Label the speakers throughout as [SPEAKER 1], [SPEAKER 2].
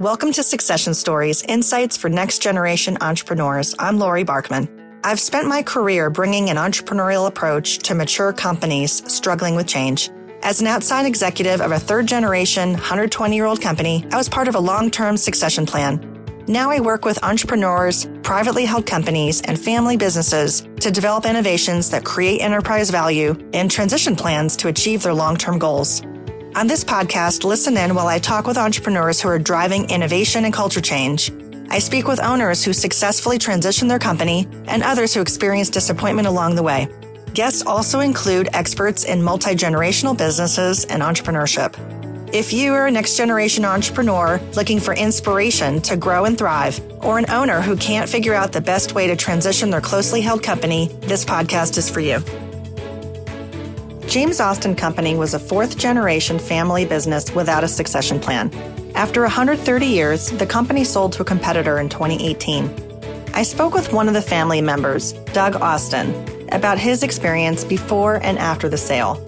[SPEAKER 1] Welcome to Succession Stories Insights for Next Generation Entrepreneurs. I'm Lori Barkman. I've spent my career bringing an entrepreneurial approach to mature companies struggling with change. As an outside executive of a third generation, 120 year old company, I was part of a long term succession plan. Now I work with entrepreneurs, privately held companies, and family businesses to develop innovations that create enterprise value and transition plans to achieve their long term goals. On this podcast, listen in while I talk with entrepreneurs who are driving innovation and culture change. I speak with owners who successfully transition their company and others who experience disappointment along the way. Guests also include experts in multi generational businesses and entrepreneurship. If you are a next generation entrepreneur looking for inspiration to grow and thrive, or an owner who can't figure out the best way to transition their closely held company, this podcast is for you. James Austin Company was a fourth generation family business without a succession plan. After 130 years, the company sold to a competitor in 2018. I spoke with one of the family members, Doug Austin, about his experience before and after the sale.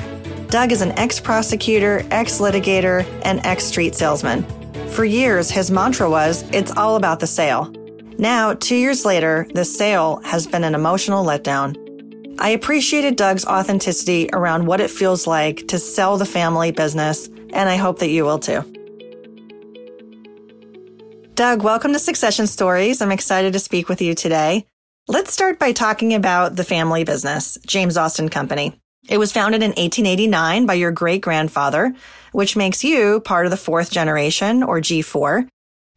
[SPEAKER 1] Doug is an ex prosecutor, ex litigator, and ex street salesman. For years, his mantra was, It's all about the sale. Now, two years later, the sale has been an emotional letdown. I appreciated Doug's authenticity around what it feels like to sell the family business, and I hope that you will too. Doug, welcome to Succession Stories. I'm excited to speak with you today. Let's start by talking about the family business, James Austin Company. It was founded in 1889 by your great grandfather, which makes you part of the fourth generation or G4.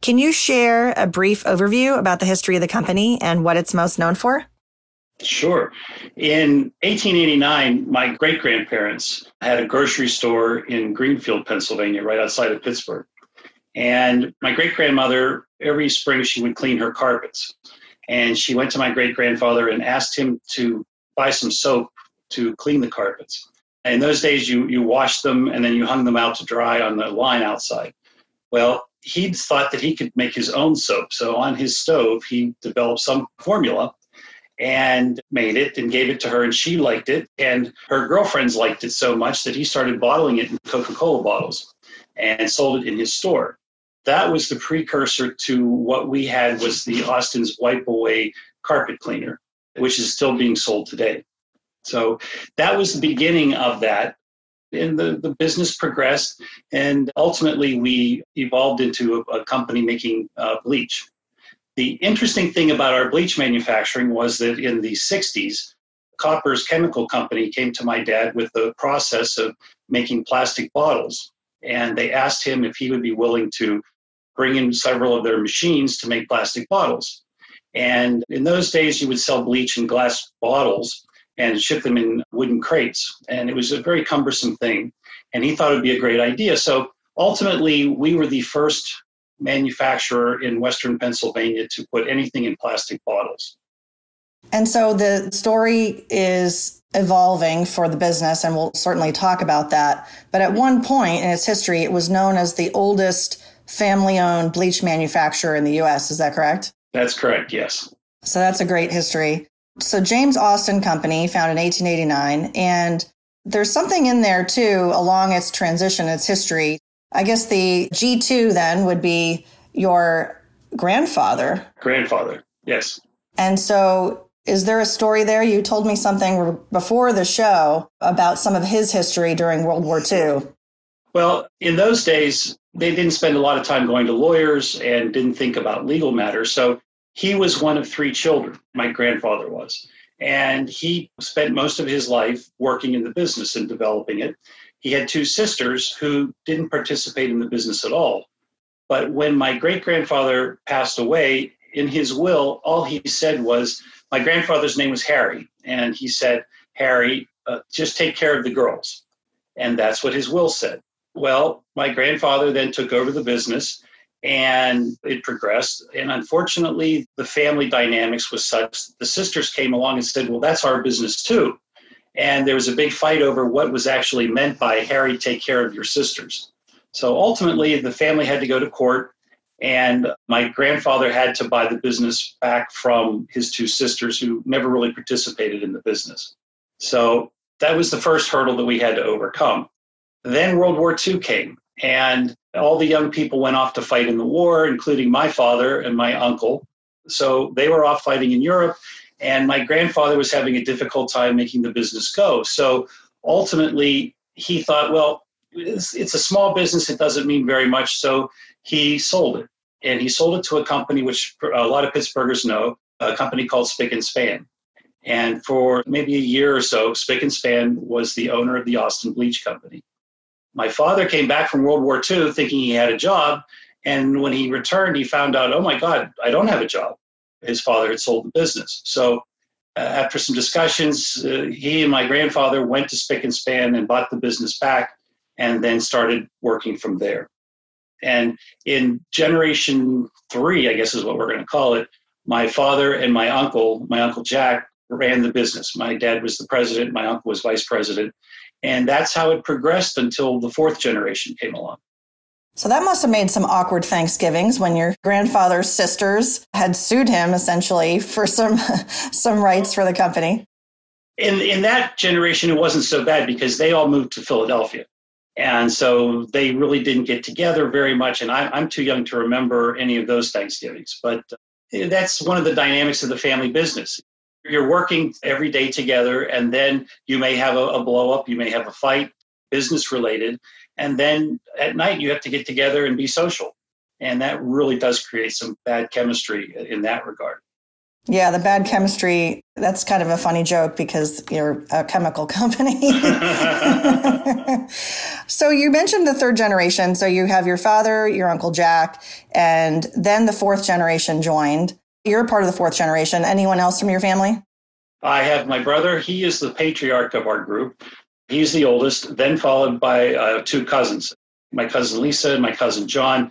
[SPEAKER 1] Can you share a brief overview about the history of the company and what it's most known for?
[SPEAKER 2] Sure. In 1889, my great grandparents had a grocery store in Greenfield, Pennsylvania, right outside of Pittsburgh. And my great grandmother, every spring, she would clean her carpets. And she went to my great grandfather and asked him to buy some soap to clean the carpets. In those days, you, you washed them and then you hung them out to dry on the line outside. Well, he thought that he could make his own soap. So on his stove, he developed some formula and made it and gave it to her and she liked it. And her girlfriends liked it so much that he started bottling it in coca-cola bottles and sold it in his store. That was the precursor to what we had was the austin's wipe away carpet cleaner which is still being sold today. So that was the beginning of that. And the, the business progressed and ultimately we evolved into a, a company making uh, bleach the interesting thing about our bleach manufacturing was that in the 60s, Koppers Chemical Company came to my dad with the process of making plastic bottles. And they asked him if he would be willing to bring in several of their machines to make plastic bottles. And in those days, you would sell bleach in glass bottles and ship them in wooden crates. And it was a very cumbersome thing. And he thought it would be a great idea. So ultimately, we were the first manufacturer in Western Pennsylvania to put anything in plastic bottles.
[SPEAKER 1] And so the story is evolving for the business, and we'll certainly talk about that. But at one point in its history, it was known as the oldest family owned bleach manufacturer in the US. Is that correct?
[SPEAKER 2] That's correct, yes.
[SPEAKER 1] So that's a great history. So, James Austin Company, founded in 1889, and there's something in there too along its transition, its history I guess the G2 then would be your grandfather.
[SPEAKER 2] Grandfather, yes.
[SPEAKER 1] And so is there a story there? You told me something before the show about some of his history during World War II.
[SPEAKER 2] Well, in those days, they didn't spend a lot of time going to lawyers and didn't think about legal matters. So he was one of three children, my grandfather was. And he spent most of his life working in the business and developing it. He had two sisters who didn't participate in the business at all. But when my great grandfather passed away, in his will, all he said was, My grandfather's name was Harry. And he said, Harry, uh, just take care of the girls. And that's what his will said. Well, my grandfather then took over the business and it progressed. And unfortunately, the family dynamics was such that the sisters came along and said, Well, that's our business too. And there was a big fight over what was actually meant by Harry, take care of your sisters. So ultimately, the family had to go to court, and my grandfather had to buy the business back from his two sisters who never really participated in the business. So that was the first hurdle that we had to overcome. Then World War II came, And all the young people went off to fight in the war, including my father and my uncle. So they were off fighting in Europe, and my grandfather was having a difficult time making the business go. So ultimately, he thought, well, it's, it's a small business, it doesn't mean very much. So he sold it. And he sold it to a company which a lot of Pittsburghers know, a company called Spic and Span. And for maybe a year or so, Spic and Span was the owner of the Austin Bleach Company. My father came back from World War II thinking he had a job. And when he returned, he found out, oh my God, I don't have a job. His father had sold the business. So uh, after some discussions, uh, he and my grandfather went to Spic and Span and bought the business back and then started working from there. And in generation three, I guess is what we're going to call it, my father and my uncle, my uncle Jack, ran the business. My dad was the president, my uncle was vice president. And that's how it progressed until the fourth generation came along.
[SPEAKER 1] So that must have made some awkward Thanksgivings when your grandfather's sisters had sued him essentially for some some rights for the company.
[SPEAKER 2] In in that generation it wasn't so bad because they all moved to Philadelphia. And so they really didn't get together very much. And I, I'm too young to remember any of those Thanksgivings. But uh, that's one of the dynamics of the family business. You're working every day together, and then you may have a, a blow up, you may have a fight, business related. And then at night, you have to get together and be social. And that really does create some bad chemistry in that regard.
[SPEAKER 1] Yeah, the bad chemistry, that's kind of a funny joke because you're a chemical company. so you mentioned the third generation. So you have your father, your uncle Jack, and then the fourth generation joined. You're part of the fourth generation. Anyone else from your family?
[SPEAKER 2] I have my brother. He is the patriarch of our group. He's the oldest, then followed by uh, two cousins my cousin Lisa and my cousin John.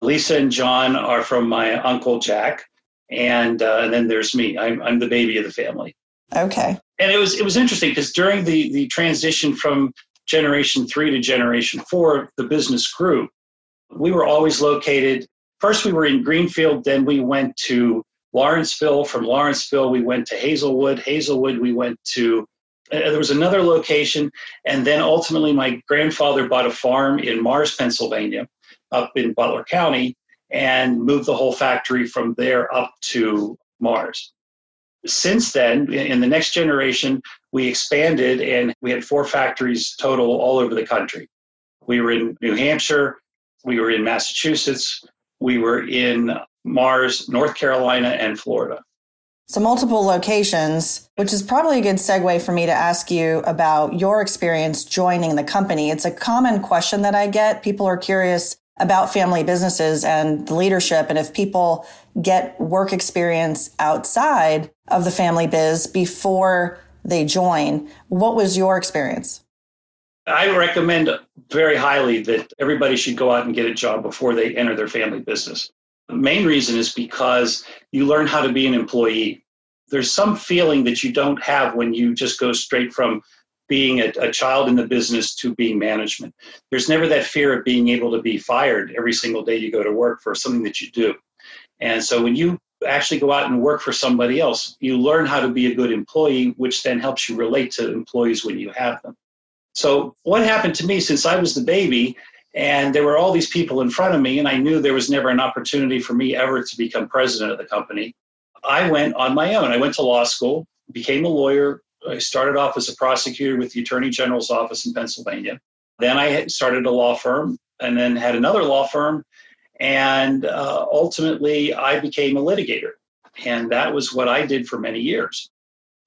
[SPEAKER 2] Lisa and John are from my uncle Jack and uh, and then there's me. I'm I'm the baby of the family.
[SPEAKER 1] Okay.
[SPEAKER 2] And it was it was interesting because during the the transition from generation three to generation four, the business grew. We were always located. First, we were in Greenfield. Then we went to Lawrenceville. From Lawrenceville, we went to Hazelwood. Hazelwood, we went to. Uh, there was another location, and then ultimately, my grandfather bought a farm in Mars, Pennsylvania, up in Butler County, and moved the whole factory from there up to Mars. Since then, in the next generation, we expanded and we had four factories total all over the country. We were in New Hampshire, we were in Massachusetts, we were in Mars, North Carolina, and Florida.
[SPEAKER 1] So, multiple locations, which is probably a good segue for me to ask you about your experience joining the company. It's a common question that I get. People are curious about family businesses and the leadership. And if people get work experience outside of the family biz before they join, what was your experience?
[SPEAKER 2] I recommend very highly that everybody should go out and get a job before they enter their family business. Main reason is because you learn how to be an employee. There's some feeling that you don't have when you just go straight from being a, a, child in the business to being management. There's never that fear of being able to be fired every single day you go to work for something that you do. And so when you actually go out and work for somebody else, you learn how to be a good employee, which then helps you relate to employees when you have them. So what happened to me since I was the baby and there were all these people in front of me and I knew there was never an opportunity for me ever to become president of the company. I went on my own. I went to law school, became a lawyer, I started off as a prosecutor with the Attorney General's office in Pennsylvania. Then I started a law firm and then had another law firm. And uh, ultimately, I became a litigator. And that was what I did for many years.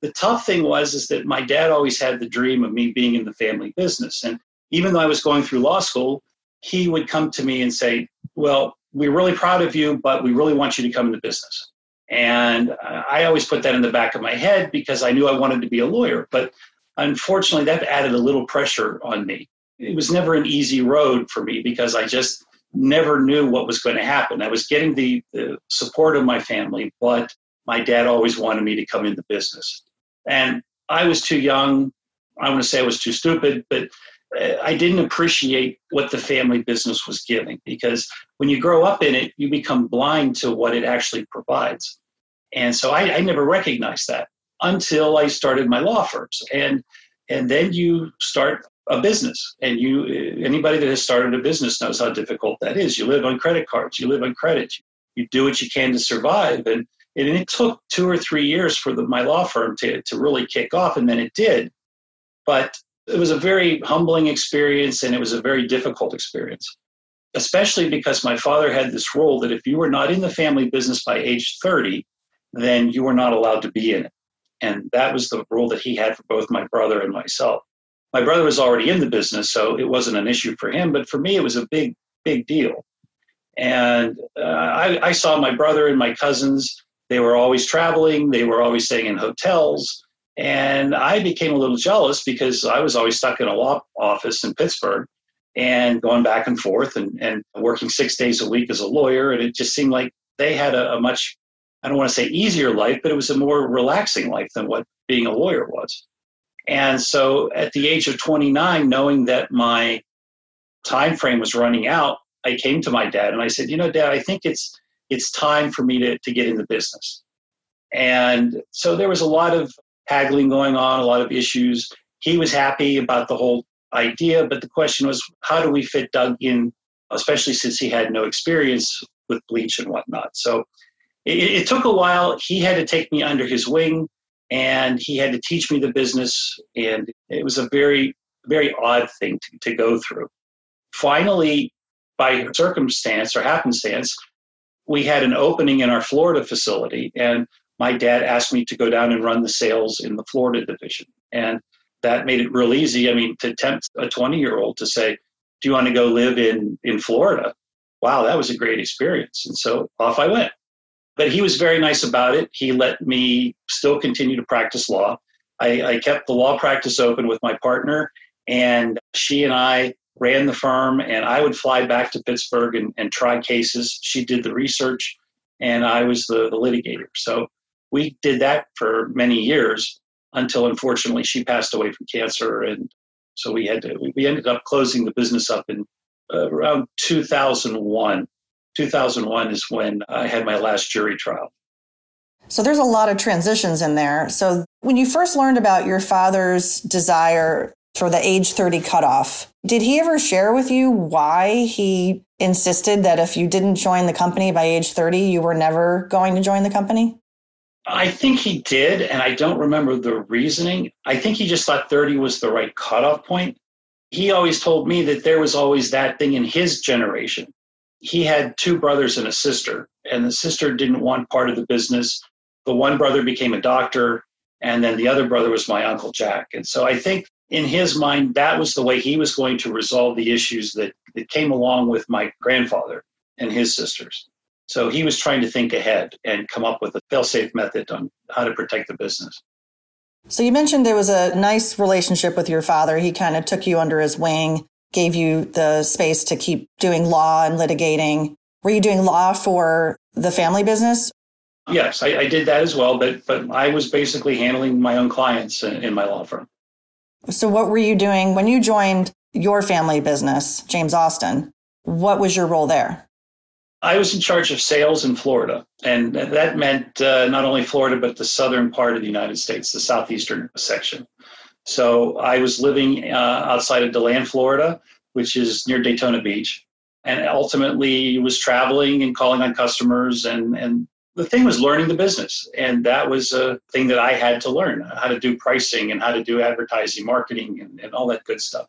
[SPEAKER 2] The tough thing was is that my dad always had the dream of me being in the family business. And even though I was going through law school, he would come to me and say, Well, we're really proud of you, but we really want you to come into business. And uh, I always put that in the back of my head because I knew I wanted to be a lawyer. But unfortunately, that added a little pressure on me. It was never an easy road for me because I just never knew what was going to happen. I was getting the, the support of my family, but my dad always wanted me to come into business. And I was too young. I want to say I was too stupid, but I didn't appreciate what the family business was giving because when you grow up in it, you become blind to what it actually provides. And so I, I never recognized that until I started my law firms. And and then you start a business. And you, anybody that has started a business knows how difficult that is. You live on credit cards, you live on credit, you do what you can to survive. And, and it took two or three years for the, my law firm to, to really kick off, and then it did. But it was a very humbling experience and it was a very difficult experience, especially because my father had this rule that if you were not in the family business by age 30, then you were not allowed to be in it. And that was the rule that he had for both my brother and myself. My brother was already in the business, so it wasn't an issue for him, but for me, it was a big, big deal. And uh, I, I saw my brother and my cousins, they were always traveling, they were always staying in hotels. And I became a little jealous because I was always stuck in a law office in Pittsburgh and going back and forth and, and working six days a week as a lawyer. And it just seemed like they had a, a much I don't want to say easier life, but it was a more relaxing life than what being a lawyer was. And so at the age of 29, knowing that my time frame was running out, I came to my dad and I said, you know, dad, I think it's it's time for me to, to get in the business. And so there was a lot of haggling going on, a lot of issues. He was happy about the whole idea, but the question was, how do we fit Doug in, especially since he had no experience with bleach and whatnot. So it, it took a while. He had to take me under his wing and he had to teach me the business. And it was a very, very odd thing to, to go through. Finally, by circumstance or happenstance, we had an opening in our Florida facility, and my dad asked me to go down and run the sales in the Florida division. And that made it real easy. I mean, to tempt a 20 year old to say, Do you want to go live in, in Florida? Wow, that was a great experience. And so off I went. But he was very nice about it. He let me still continue to practice law. I, I kept the law practice open with my partner, and she and I ran the firm. And I would fly back to Pittsburgh and, and try cases. She did the research, and I was the, the litigator. So we did that for many years until unfortunately she passed away from cancer and so we had to we ended up closing the business up in uh, around 2001 2001 is when I had my last jury trial.
[SPEAKER 1] So there's a lot of transitions in there. So when you first learned about your father's desire for the age 30 cutoff, did he ever share with you why he insisted that if you didn't join the company by age 30, you were never going to join the company?
[SPEAKER 2] I think he did, and I don't remember the reasoning. I think he just thought 30 was the right cutoff point. He always told me that there was always that thing in his generation he had two brothers and a sister, and the sister didn't want part of the business. The one brother became a doctor, and then the other brother was my Uncle Jack. And so I think in his mind, that was the way he was going to resolve the issues that, that came along with my grandfather and his sisters. So he was trying to think ahead and come up with a fail safe method on how to protect the business.
[SPEAKER 1] So you mentioned there was a nice relationship with your father. He kind of took you under his wing gave you the space to keep doing law and litigating. Were you doing law for the family business?
[SPEAKER 2] Yes, I, I did that as well, but but I was basically handling my own clients in, in my law firm.
[SPEAKER 1] So, what were you doing when you joined your family business, James Austin? What was your role there?
[SPEAKER 2] I was in charge of sales in Florida, and that meant uh, not only Florida, but the southern part of the United States, the southeastern section. So I was living uh, outside of DeLand, Florida, which is near Daytona Beach, and ultimately was traveling and calling on customers. And, and the thing was learning the business. And that was a thing that I had to learn how to do pricing and how to do advertising, marketing, and, and all that good stuff.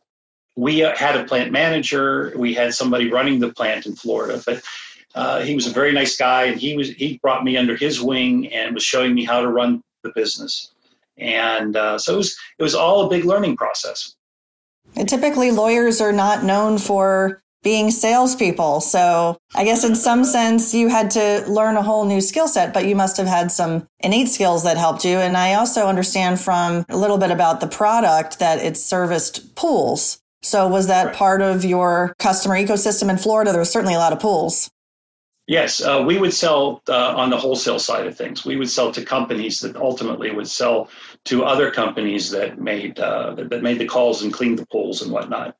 [SPEAKER 2] We uh, had a plant manager, we had somebody running the plant in Florida, but uh, he was a very nice guy, and he was he brought me under his wing and was showing me how to run the business. And uh, so it was, it was all a big learning process.
[SPEAKER 1] And typically, lawyers are not known for being salespeople. So I guess in some sense, you had to learn a whole new skill set, but you must have had some innate skills that helped you. And I also understand from a little bit about the product that it serviced pools. So was that right. part of your customer ecosystem in Florida? There was certainly a lot of pools.
[SPEAKER 2] Yes, uh, we would sell uh, on the wholesale side of things. We would sell to companies that ultimately would sell to other companies that made uh, that made the calls and cleaned the pools and whatnot.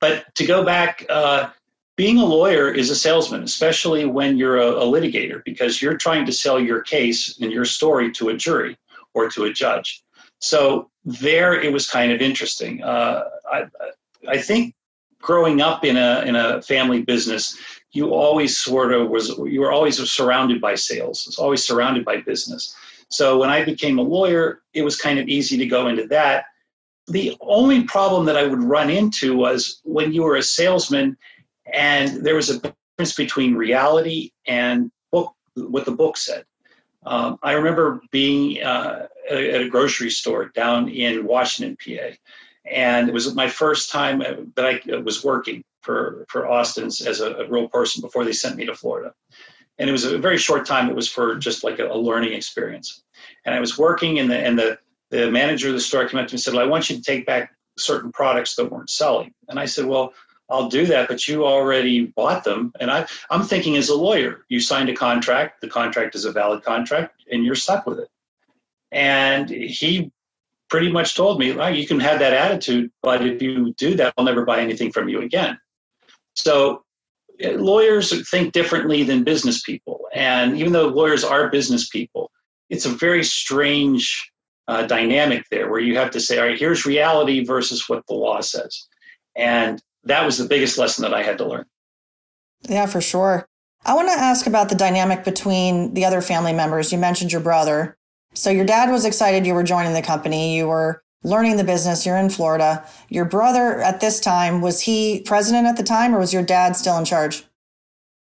[SPEAKER 2] But to go back, uh, being a lawyer is a salesman, especially when you're a, a litigator, because you're trying to sell your case and your story to a jury or to a judge. So there, it was kind of interesting. Uh, I, I think growing up in a in a family business, you always sort of was you were always surrounded by sales. It's always surrounded by business. So when I became a lawyer, it was kind of easy to go into that. The only problem that I would run into was when you were a salesman and there was a difference between reality and book what the book said. Um, I remember being uh, at a grocery store down in Washington, PA, and it was my first time that I was working for for Austin's as a, a real person before they sent me to Florida. And it was a very short time. It was for just like a, a learning experience. And I was working, and the and the the manager of the store came up to me and said, well, "I want you to take back certain products that weren't selling." And I said, "Well." I'll do that, but you already bought them. And I, I'm thinking as a lawyer, you signed a contract, the contract is a valid contract, and you're stuck with it. And he pretty much told me, well, you can have that attitude, but if you do that, I'll never buy anything from you again. So eh, lawyers think differently than business people. And even though lawyers are business people, it's a very strange uh, dynamic there where you have to say, all right, here's reality versus what the law says. And that was the biggest lesson that I had to learn.
[SPEAKER 1] Yeah, for sure. I want to ask about the dynamic between the other family members. You mentioned your brother. So your dad was excited you were joining the company. You were learning the business. You're in Florida. Your brother at this time, was he president at the time or was your dad still in charge?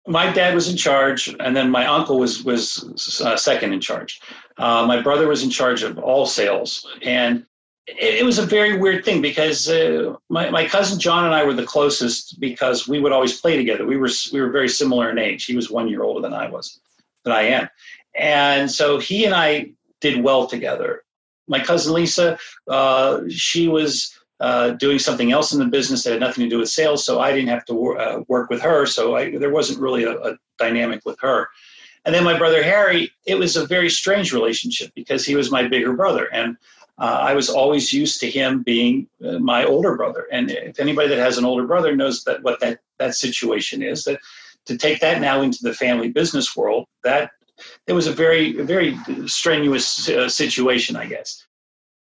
[SPEAKER 2] My dad was in charge, and then my uncle was was uh, second in charge. Uh, my brother was in charge of all sales, and it, it was a very weird thing because uh, my my cousin John and I were the closest because we would always play together. We were we were very similar in age. He was one year older than I was, than I am, and so he and I did well together. My cousin Lisa, uh, she was uh, doing something else in the business that had nothing to do with sales, so I didn't have to wor- uh, work with her. So I, there wasn't really a, a, dynamic with her. And then my brother Harry, it was a very strange relationship because he was my bigger brother, and uh, I was always used to him being uh, my older brother. And if anybody that has an older brother knows that what that that situation is, that to take that now into the family business world, that it was a very, very strenuous uh, situation, I guess.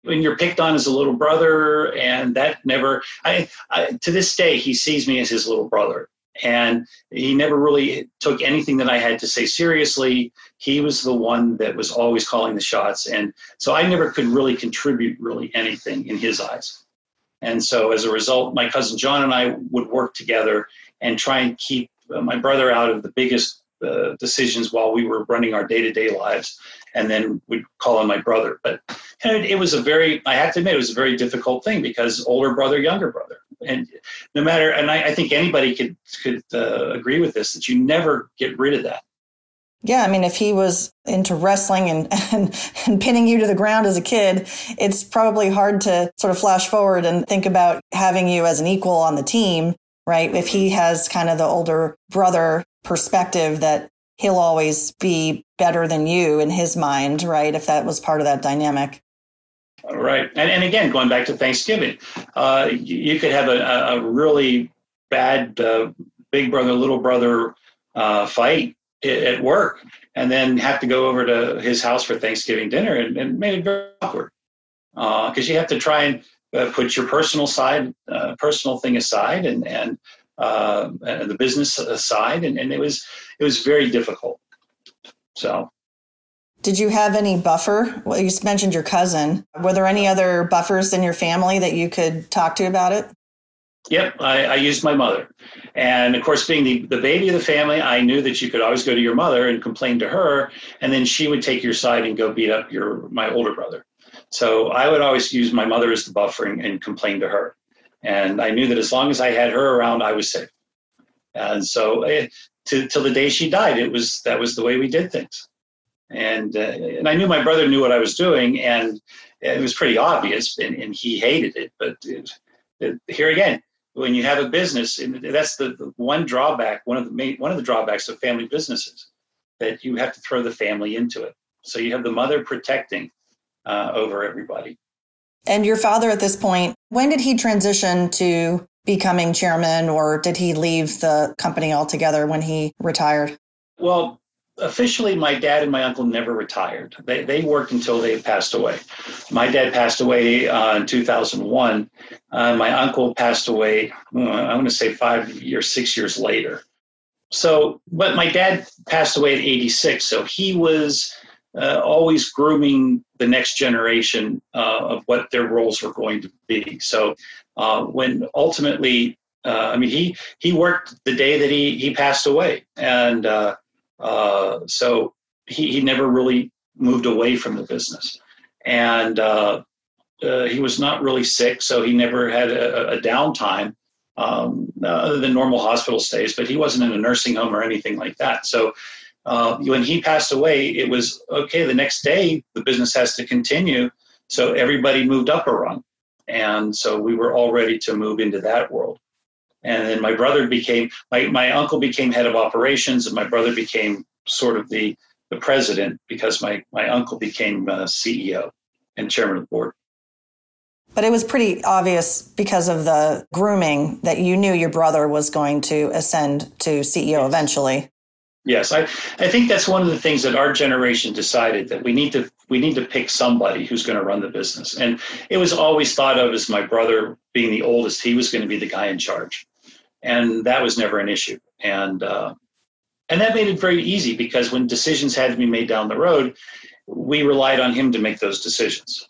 [SPEAKER 2] When you're picked on as a little brother, and that never, I, I, to this day, he sees me as his little brother. And he never really took anything that I had to say seriously. He was the one that was always calling the shots. And so I never could really contribute really anything in his eyes. And so as a result, my cousin John and I would work together and try and keep uh, my brother out of the biggest uh, decisions while we were running our day-to-day lives and then we'd call on my brother. But it was a very i have to admit it was a very difficult thing because older brother younger brother. And no matter and i, I think anybody could could uh, agree with this that you never get rid of that.
[SPEAKER 1] Yeah, I mean, if he was into wrestling and, and, and pinning you to the ground as a kid, it's probably hard to sort of flash forward and think about having you as an equal on the team, right? If he has kind of the older brother perspective that he'll always be better than you in his mind, right? If that was part of that dynamic.
[SPEAKER 2] Right. And, and again, going back to Thanksgiving, uh, you could have a, a really bad uh, big brother, little brother uh, fight at work and then have to go over to his house for Thanksgiving dinner and, and made it very awkward because uh, you have to try and uh, put your personal side, uh, personal thing aside and, and uh, the business side, and, and it was it was very difficult. So
[SPEAKER 1] did you have any buffer? Well, you mentioned your cousin. Were there any other buffers in your family that you could talk to about it?
[SPEAKER 2] Yep, I, I, used my mother. And of course, being the, the baby of the family, I knew that you could always go to your mother and complain to her, and then she would take your side and go beat up your my older brother. So I would always use my mother as the buffer and, and complain to her. And I knew that as long as I had her around, I was safe. And so, eh, to, till the day she died, it was that was the way we did things. And uh, and I knew my brother knew what I was doing, and it was pretty obvious, and, and he hated it. But it, it, here again, when you have a business, and that's the, the one drawback, one of the main, one of the drawbacks of family businesses, that you have to throw the family into it. So you have the mother protecting uh, over everybody.
[SPEAKER 1] And your father at this point, when did he transition to becoming chairman or did he leave the company altogether when he retired?
[SPEAKER 2] Well, officially, my dad and my uncle never retired. They, they worked until they passed away. My dad passed away uh, in 2001. Uh, my uncle passed away, I want to say five years, six years later. So, but my dad passed away at 86. So he was uh, always grooming the next generation uh, of what their roles were going to be. So uh, when ultimately, I mean, he, he worked the day that he, he passed away. And uh, so he, he never really moved away from the business. And uh, uh, he was not really sick, so he never had a, a downtime um, other than normal hospital stays, but he wasn't in a nursing home or anything like that. So uh, when he passed away, it was okay, the next day the business has to continue. So everybody moved up a rung. And so we were all ready to move into that world and then my brother became my, my uncle became head of operations and my brother became sort of the the president because my my uncle became uh, ceo and chairman of the board
[SPEAKER 1] but it was pretty obvious because of the grooming that you knew your brother was going to ascend to ceo eventually
[SPEAKER 2] yes I, I think that's one of the things that our generation decided that we need to we need to pick somebody who's going to run the business and it was always thought of as my brother being the oldest he was going to be the guy in charge and that was never an issue. And uh, and that made it very easy because when decisions had to be made down the road, we relied on him to make those decisions.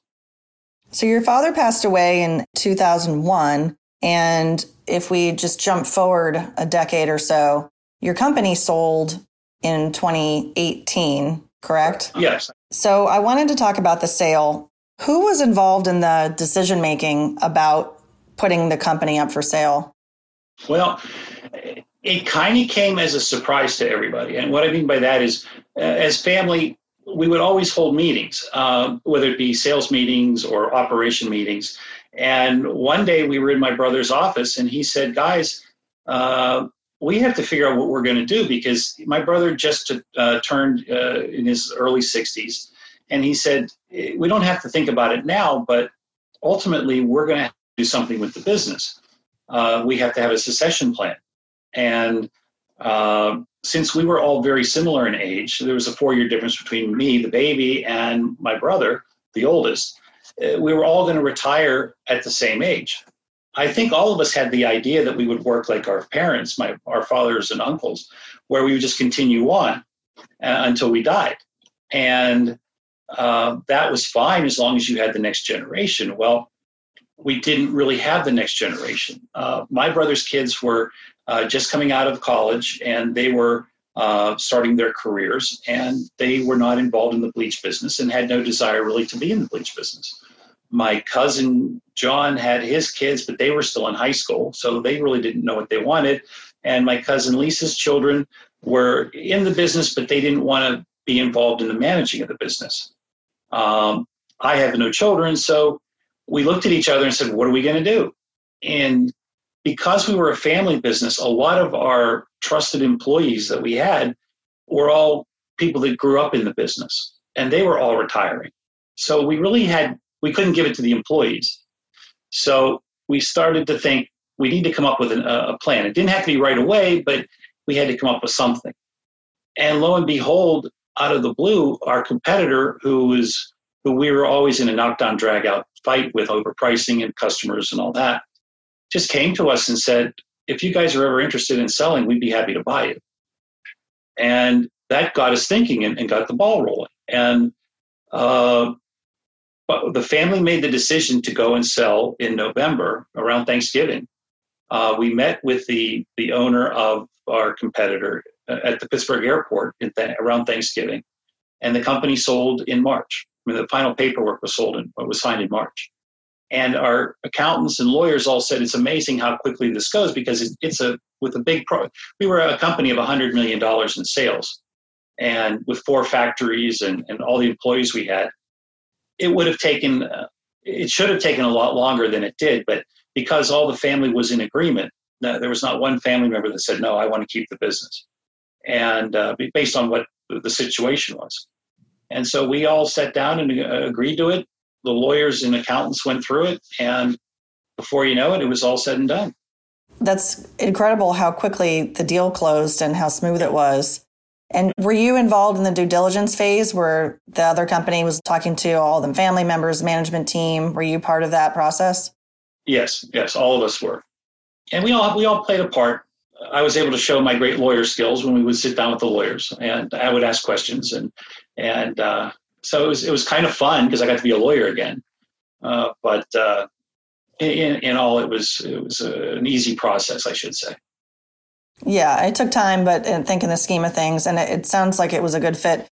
[SPEAKER 1] So your father passed away in 2001, and if we just jump forward a decade or so, your company sold in 2018, correct?
[SPEAKER 2] Yes.
[SPEAKER 1] So I wanted to talk about the sale. Who was involved in the decision making about putting the company up for sale?
[SPEAKER 2] Well, it kind of came as a surprise to everybody. And what I mean by that is, uh, as family, we would always hold meetings, uh, whether it be sales meetings or operation meetings. And one day we were in my brother's office and he said, Guys, uh, we have to figure out what we're going to do because my brother just uh, turned uh, in his early 60s. And he said, We don't have to think about it now, but ultimately we're going to do something with the business uh, we have to have a succession plan. And uh, since we were all very similar in age, there was a four year difference between me, the baby, and my brother, the oldest. Uh, we were all going to retire at the same age. I think all of us had the idea that we would work like our parents, my our fathers and uncles, where we would just continue on uh, until we died, and uh, that was fine as long as you had the next generation. Well, we didn't really have the next generation. Uh, my brother's kids were uh, just coming out of college and they were uh, starting their careers and they were not involved in the bleach business and had no desire really to be in the bleach business. My cousin John had his kids, but they were still in high school, so they really didn't know what they wanted. And my cousin Lisa's children were in the business, but they didn't want to be involved in the managing of the business. Um, I have no children, so we looked at each other and said, what are we going to do? And because we were a family business, a lot of our trusted employees that we had were all people that grew up in the business and they were all retiring. So we really had, we couldn't give it to the employees. So we started to think we need to come up with an, a plan. It didn't have to be right away, but we had to come up with something. And lo and behold, out of the blue, our competitor, who was who we were always in a knockdown drag out fight with overpricing and customers and all that, just came to us and said, if you guys are ever interested in selling, we'd be happy to buy it. And that got us thinking and, and got the ball rolling. And uh, but the family made the decision to go and sell in November around Thanksgiving. Uh, we met with the the owner of our competitor uh, at the Pittsburgh airport th- around Thanksgiving, and the company sold in March. I mean, the final paperwork was sold in, was signed in March. And our accountants and lawyers all said it's amazing how quickly this goes because it's a with a big pro. We were a company of $100 million in sales, and with four factories and, and all the employees we had, it would have taken. Uh, it should have taken a lot longer than it did, but because all the family was in agreement, there was not one family member that said no, I want to keep the business, and uh, based on what the situation was. And so we all sat down and uh, agreed to it. The lawyers and accountants went through it, and before you know it, it was all said and done.
[SPEAKER 1] That's incredible how quickly the deal closed and how smooth it was. And were you involved in the due diligence phase where the other company was talking to all the family members, management team? Were you part of that process?
[SPEAKER 2] Yes, yes, all of us were. And we all we all played a part. I was able to show my great lawyer skills when we would sit down with the lawyers, and I would ask questions, and and uh, so it was it was kind of fun because I got to be a lawyer again. Uh, but uh, in, in all, it was it was a, an easy process, I should say.
[SPEAKER 1] Yeah, it took time, but I think in the scheme of things, and it, it sounds like it was a good fit.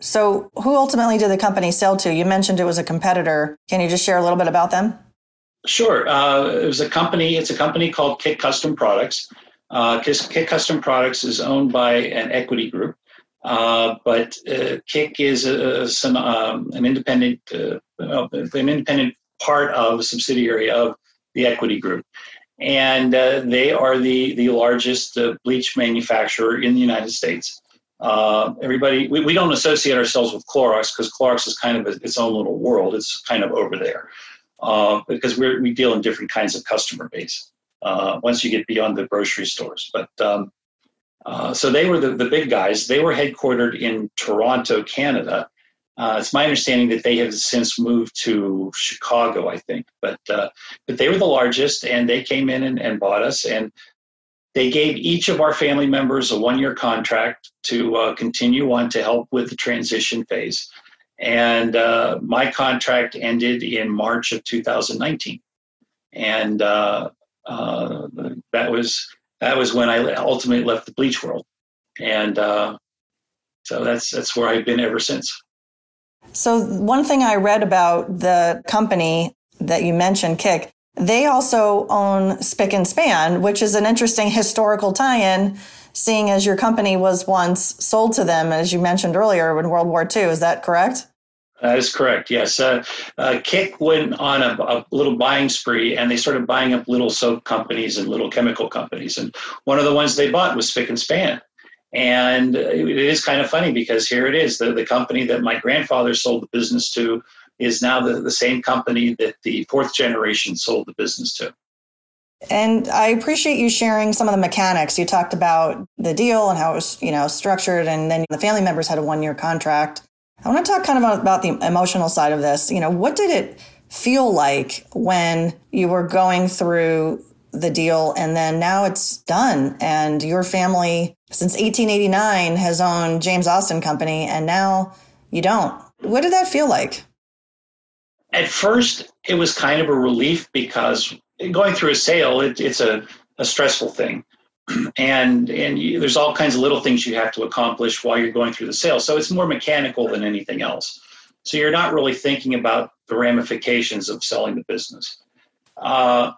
[SPEAKER 1] So, who ultimately did the company sell to? You mentioned it was a competitor. Can you just share a little bit about them?
[SPEAKER 2] Sure. Uh, it was a company. It's a company called KIK Custom Products. Uh, KIK Custom Products is owned by an equity group, uh, but uh, KIK is a, some, um, an independent, uh, an independent part of a subsidiary of the equity group and uh, they are the the largest uh, bleach manufacturer in the United States. Uh, everybody, we, we don't associate ourselves with Clorox because Clorox is kind of a, its own little world. It's kind of over there uh, because we we deal in different kinds of customer base. Uh, once you get beyond the grocery stores, but um, uh, so they were the, the big guys. They were headquartered in Toronto, Canada, uh, it's my understanding that they have since moved to Chicago, I think, but uh, but they were the largest, and they came in and, and, bought us, and they gave each of our family members a one-year contract to uh, continue on to help with the transition phase, and uh, my contract ended in March of 2019, and uh, uh, that was that was when I ultimately left the bleach world, and so that's that's where I've been ever since.
[SPEAKER 1] So, one thing I read about the company that you mentioned, KIK, they also own Spic and Span, which is an interesting historical tie in, seeing as your company was once sold to them, as you mentioned earlier, in World War II. Is that correct?
[SPEAKER 2] That is correct. Yes, uh, uh, KIK went on a, a, little buying spree, and they started buying up little soap companies and little chemical companies. And one of the ones they bought was Spic and Span. And it is kind of funny because here it is the, the company that my grandfather sold the business to is now the, the same company that the fourth generation sold the business to.
[SPEAKER 1] And I appreciate you sharing some of the mechanics. You talked about the deal and how it was, you know, structured, and then the family members had a one year contract. I want to talk kind of about the emotional side of this. You know, what did it feel like when you were going through the deal and then now it's done and your family since 1889 has owned James Austin Company and now you don't. What did that feel like?
[SPEAKER 2] At first, it was kind of a relief because going through a sale, it, it's a, a stressful thing. and and you, there's all kinds of little things you have to accomplish while you're going through the sale. So it's more mechanical than anything else. So you're not really thinking about the ramifications of selling the business. Uh,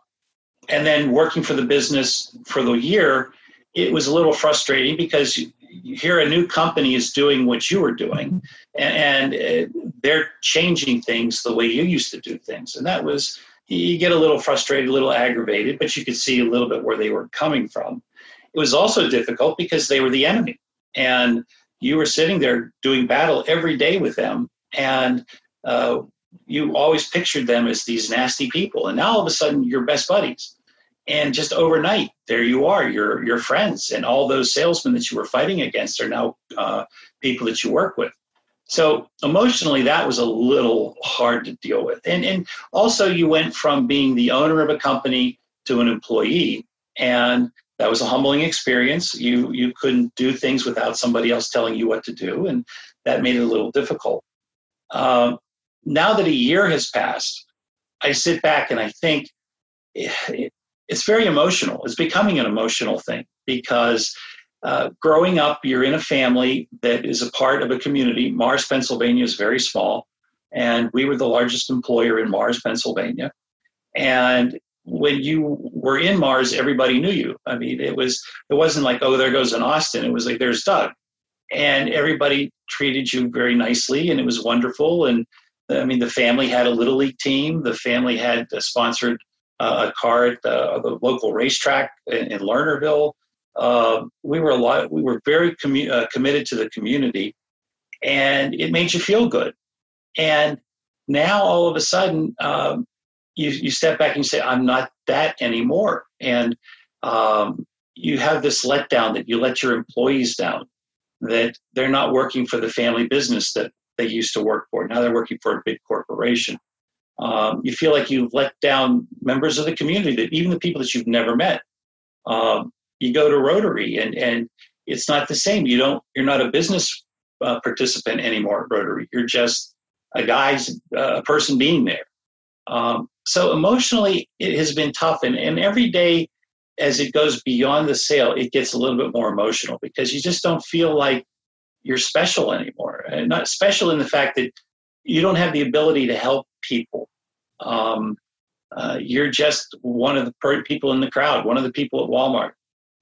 [SPEAKER 2] and then working for the business for the year, it was a little frustrating because here a new company is doing what you were doing and, and uh, they're changing things the way you used to do things. And that was, you get a little frustrated, a little aggravated, but you could see a little bit where they were coming from. It was also difficult because they were the enemy. And you were sitting there doing battle every day with them. And uh, you always pictured them as these nasty people. And now all of a sudden you're best buddies and just overnight there you are you're your friends and all those salesmen that you were fighting against are now uh, people that you work with. So emotionally that was a little hard to deal with. And and also you went from being the owner of a company to an employee and that was a humbling experience. You you couldn't do things without somebody else telling you what to do and that made it a little difficult. Uh, now that a year has passed i sit back and i think it, it's very emotional. It's becoming an emotional thing because uh, growing up, you're in a family that is a part of a community. Mars, Pennsylvania is very small, and we were the largest employer in Mars, Pennsylvania. And when you were in Mars, everybody knew you. I mean, it was it wasn't like oh, there goes an Austin. It was like there's Doug, and everybody treated you very nicely, and it was wonderful. And I mean, the family had a little league team. The family had sponsored uh, a car at the, the local racetrack in, in Lernerville. Uh, we were a lot. We were very commu- uh, committed to the community, and it made you feel good. And now, all of a sudden, um, you you step back and you say, "I'm not that anymore," and um, you have this letdown that you let your employees down. that they're not working for the family business that they used to work for. Now they're working for a big corporation. Um, you feel like you've let down members of the community, that even the people that you've never met. Um, you go to Rotary, and and it's not the same. You don't. You're not a business uh, participant anymore at Rotary. You're just a guy's uh, a person being there. Um, so emotionally, it has been tough, and and every day as it goes beyond the sale, it gets a little bit more emotional because you just don't feel like you're special anymore. And not special in the fact that you don't have the ability to help people. Um, uh, you're just one of the people in the crowd, one of the people at Walmart.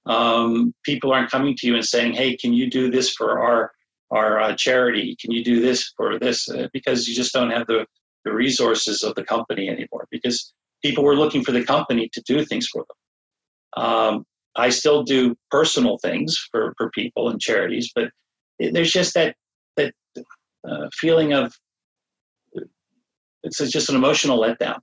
[SPEAKER 2] Um, people aren't coming to you and saying, "Hey, can you do this for our our uh, charity? Can you do this for this?" Uh, because you just don't have the the resources of the company anymore. Because people were looking for the company to do things for them. Um, I still do personal things for for people and charities, but there's just that that uh, feeling of it's just an emotional letdown.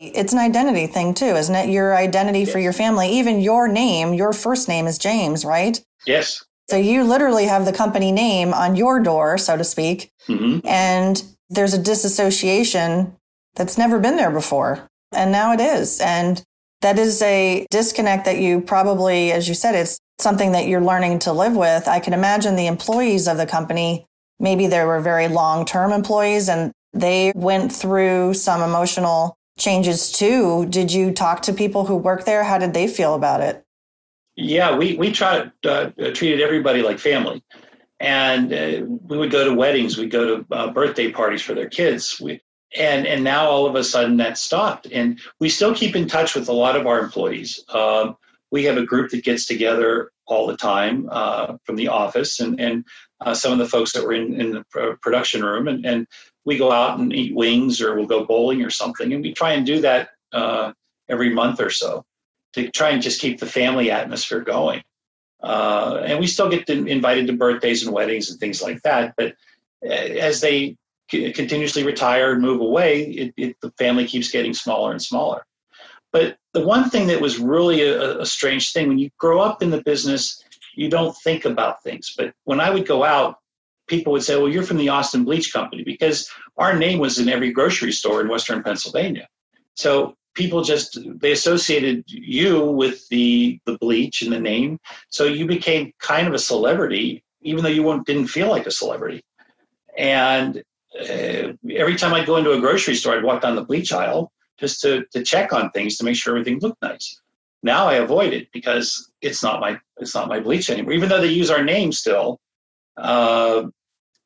[SPEAKER 1] It's an identity thing too, isn't it? Your identity yes. for your family, even your name, your first name is James, right?
[SPEAKER 2] Yes.
[SPEAKER 1] So you literally have the company name on your door, so to speak. Mm-hmm. And there's a disassociation that's never been there before. And now it is. And that is a disconnect that you probably, as you said, it's something that you're learning to live with. I can imagine the employees of the company, maybe they were very long term employees and they went through some emotional changes too. Did you talk to people who work there? How did they feel about it?
[SPEAKER 2] Yeah, we we tried uh, treated everybody like family, and uh, we would go to weddings, we'd go to uh, birthday parties for their kids. We and and now all of a sudden that stopped, and we still keep in touch with a lot of our employees. Um, we have a group that gets together all the time uh, from the office, and and uh, some of the folks that were in in the production room, and and we go out and eat wings or we'll go bowling or something. And we try and do that uh, every month or so to try and just keep the family atmosphere going. Uh, and we still get to, invited to birthdays and weddings and things like that. But uh, as they continuously retire and move away, it, it, the family keeps getting smaller and smaller. But the one thing that was really a, a strange thing when you grow up in the business, you don't think about things. But when I would go out, people would say, well, you're from the Austin Bleach Company because our name was in every grocery store in Western Pennsylvania. So people just, they associated you with the, the bleach and the name. So you became kind of a celebrity, even though you didn't feel like a celebrity. And uh, every time I'd go into a grocery store, I'd walk down the bleach aisle just to, to check on things to make sure everything looked nice. Now I avoid it because it's not my it's not my bleach anymore. Even though they use our name still, uh,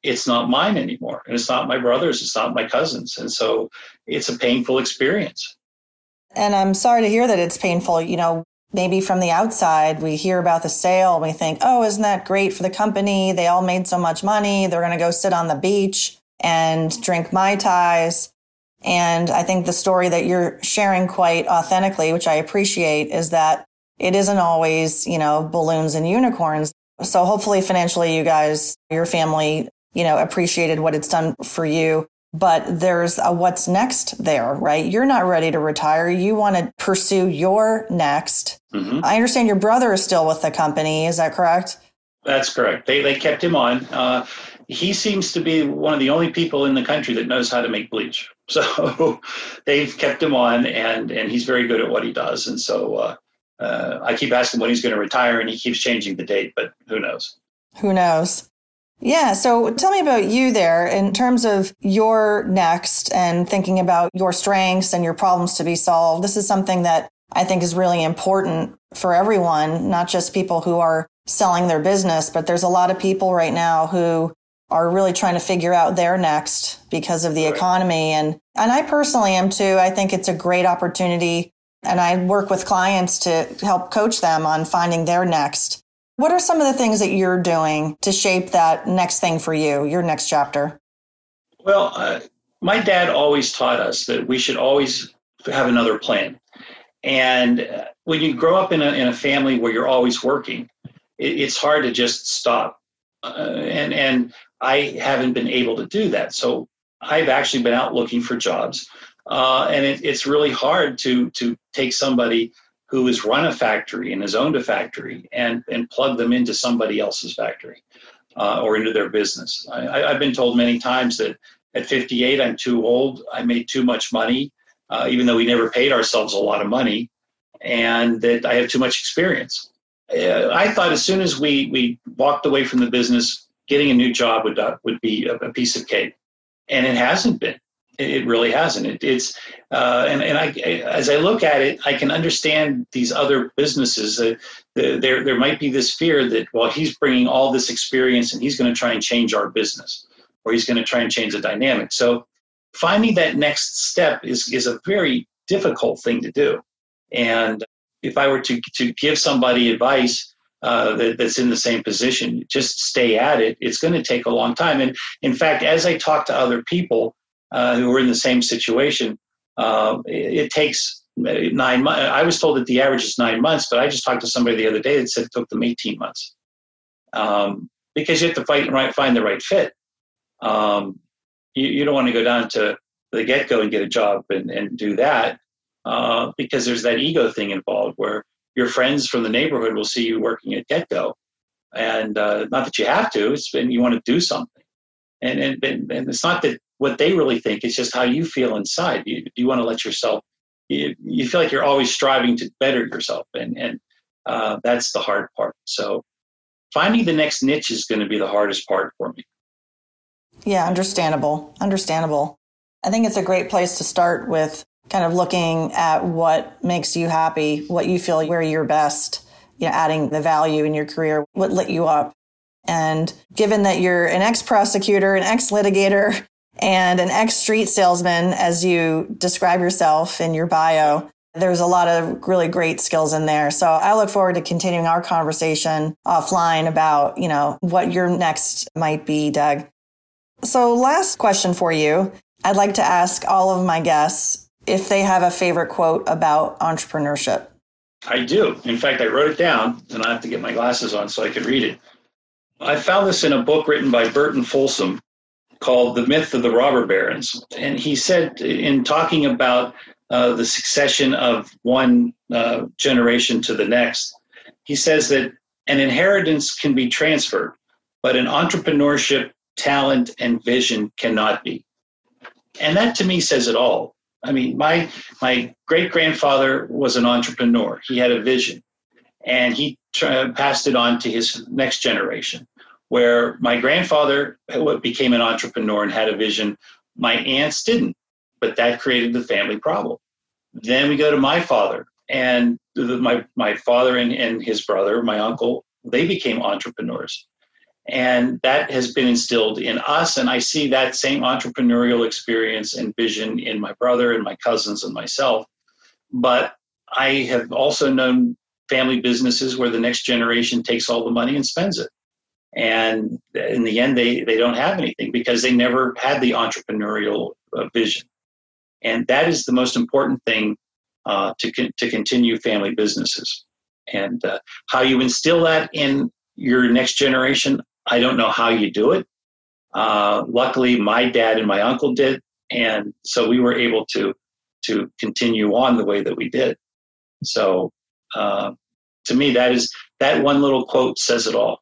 [SPEAKER 2] it's not mine anymore. And it's not my brother's, it's not my cousin's. And so it's a painful experience.
[SPEAKER 1] And I'm sorry to hear that it's painful. You know, maybe from the outside, we hear about the sale we think, oh, isn't that great for the company? They all made so much money. They're going to go sit on the beach and drink Mai Tais. And I think the story that you're sharing quite authentically, which I appreciate, is that it isn't always, you know, balloons and unicorns. So hopefully financially you guys, your family, you know, appreciated what it's done for you. But there's a what's next there, right? You're not ready to retire. You want to pursue your next. Mm-hmm. I understand your brother is still with the company. Is that correct?
[SPEAKER 2] That's correct. They, they kept him on. Uh, he seems to be one of the only people in the country that knows how to make bleach. So they've kept him on, and, and he's very good at what he does. And so uh, uh, I keep asking when he's going to retire, and he keeps changing the date, but who knows?
[SPEAKER 1] Who knows? Yeah. So tell me about you there in terms of your next and thinking about your strengths and your problems to be solved. This is something that I think is really important for everyone, not just people who are selling their business, but there's a lot of people right now who are really trying to figure out their next because of the right. economy. And, and I personally am too. I think it's a great opportunity and I work with clients to help coach them on finding their next. What are some of the things that you're doing to shape that next thing for you, your next chapter?
[SPEAKER 2] Well, uh, my dad always taught us that we should always have another plan. And uh, when you grow up in a, in a family where you're always working, it, it's hard to just stop. Uh, and, and I haven't been able to do that. So I've actually been out looking for jobs. Uh, and it, it's really hard to to take somebody who has run a factory and has owned a factory and, and plugged them into somebody else's factory uh, or into their business. I, have been told many times that at 58, I'm too old, I made too much money, uh, even though we never paid ourselves a lot of money, and that I have too much experience. Uh, I thought as soon as we, we walked away from the business, getting a new job would, uh, would be a piece of cake. And it hasn't been. It really hasn't. It, it's uh, and and I as I look at it, I can understand these other businesses. Uh, there there might be this fear that well, he's bringing all this experience and he's going to try and change our business, or he's going to try and change the dynamic. So finding that next step is is a very difficult thing to do. And if I were to to give somebody advice, uh, that, that's in the same position. Just stay at it. It's going to take a long time. And in fact, as I talk to other people, uh, who are in the same situation. Uh, it, it, takes nine months. I was told that the average is nine months, but I just talked to somebody the other day that said it took them 18 months um, because you have to fight right, find the right fit. Um, you, you, don't want to go down to the GetGo and get a job and, and do that uh, because there's that ego thing involved where your friends from the neighborhood will see you working at GetGo. And uh, not that you have to, it's been you want to do something. And, and, and it's not that what they really think. It's just how you feel inside. You, you want to let yourself, you, you feel like you're always striving to better yourself. And, and uh, that's the hard part. So finding the next niche is going to be the hardest part for me.
[SPEAKER 1] Yeah, understandable. Understandable. I think it's a great place to start with kind of looking at what makes you happy, what you feel where you're best, you know, adding the value in your career, what lit you up. And given that you're an ex prosecutor, an ex litigator, and an ex street salesman, as you describe yourself in your bio. There's a lot of really great skills in there. So I look forward to continuing our conversation offline about, you know, what your next might be, Doug. So last question for you. I'd like to ask all of my guests if they have a favorite quote about entrepreneurship.
[SPEAKER 2] I do. In fact, I wrote it down and I have to get my glasses on so I can read it. I found this in a book written by Burton Folsom called The Myth of the Robber Barons. And he said, in talking about uh, the succession of one uh, generation to the next, he says that an inheritance can be transferred, but an entrepreneurship, talent, and vision cannot be. And that to me says it all. I mean, my my great grandfather was an entrepreneur. He had a vision, and he tra- passed it on to his next generation where my grandfather became an entrepreneur and had a vision. My aunts didn't, but that created the family problem. Then we go to my father, and my, my father and, and his brother, my uncle, they became entrepreneurs. And that has been instilled in us. And I see that same entrepreneurial experience and vision in my brother and my cousins and myself. But I have also known family businesses where the next generation takes all the money and spends it and in the end they they don't have anything because they never had the entrepreneurial uh, vision. And that is the most important thing uh, to con- to continue family businesses. And uh, how you instill that in your next generation i don't know how you do it. Uh, luckily my dad and my uncle did. And so we were able to to continue on the way that we did. So uh, to me that is that one little quote says it all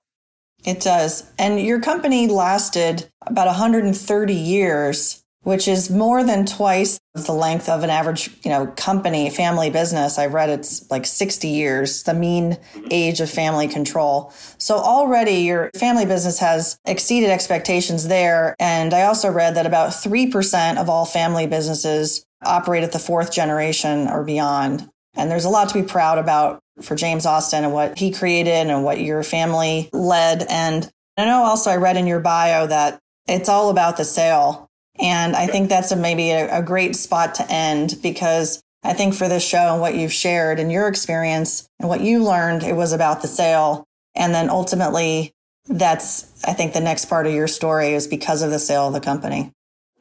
[SPEAKER 1] it does. And your company lasted about 130 years, which is more than twice the length of an average, you know, company, family business. I've read it's like 60 years, the mean age of family control. So already your family business has exceeded expectations there. And I also read that about 3% of all family businesses operate at the fourth generation or beyond. And there's a lot to be proud about for James Austin and what he created and what your family led. And I know also I read in your bio that it's all about the sale. And I think that's a, maybe a, a great spot to end because I think for this show and what you've shared and your experience and what you learned, it was about the sale. And then ultimately, that's, I think, the next part of your story is because of the sale of the company.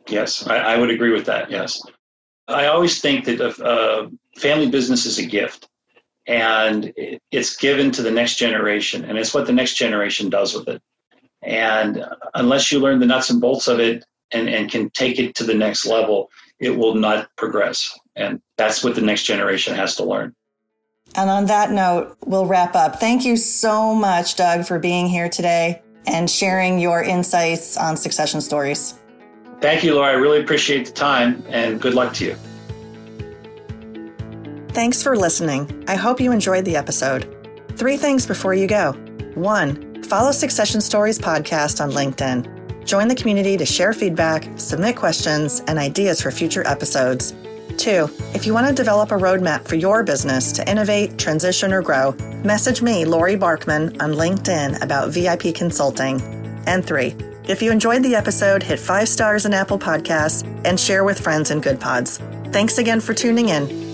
[SPEAKER 2] Yes, I, I would agree with that. Yes. I always think that a, a uh, family business is a gift and it's given to the next generation and it's what the next generation does with it and unless you learn the nuts and bolts of it and, and can take it to the next level it will not progress and that's what the next generation has to learn
[SPEAKER 1] And on that note, we'll wrap up. Thank you so much, Doug, for being here today and sharing your insights on succession stories.
[SPEAKER 2] Thank you, Laura. I really appreciate the time and good luck to you.
[SPEAKER 1] Thanks for listening. I hope you enjoyed the episode. Three things before you go. One, follow Succession Stories podcast on LinkedIn. Join the community to share feedback, submit questions, and ideas for future episodes. Two, if you want to develop a roadmap for your business to innovate, transition, or grow, message me, Lori Barkman, on LinkedIn about VIP consulting. And three, if you enjoyed the episode, hit five stars in Apple Podcasts and share with friends in Goodpods. Thanks again for tuning in.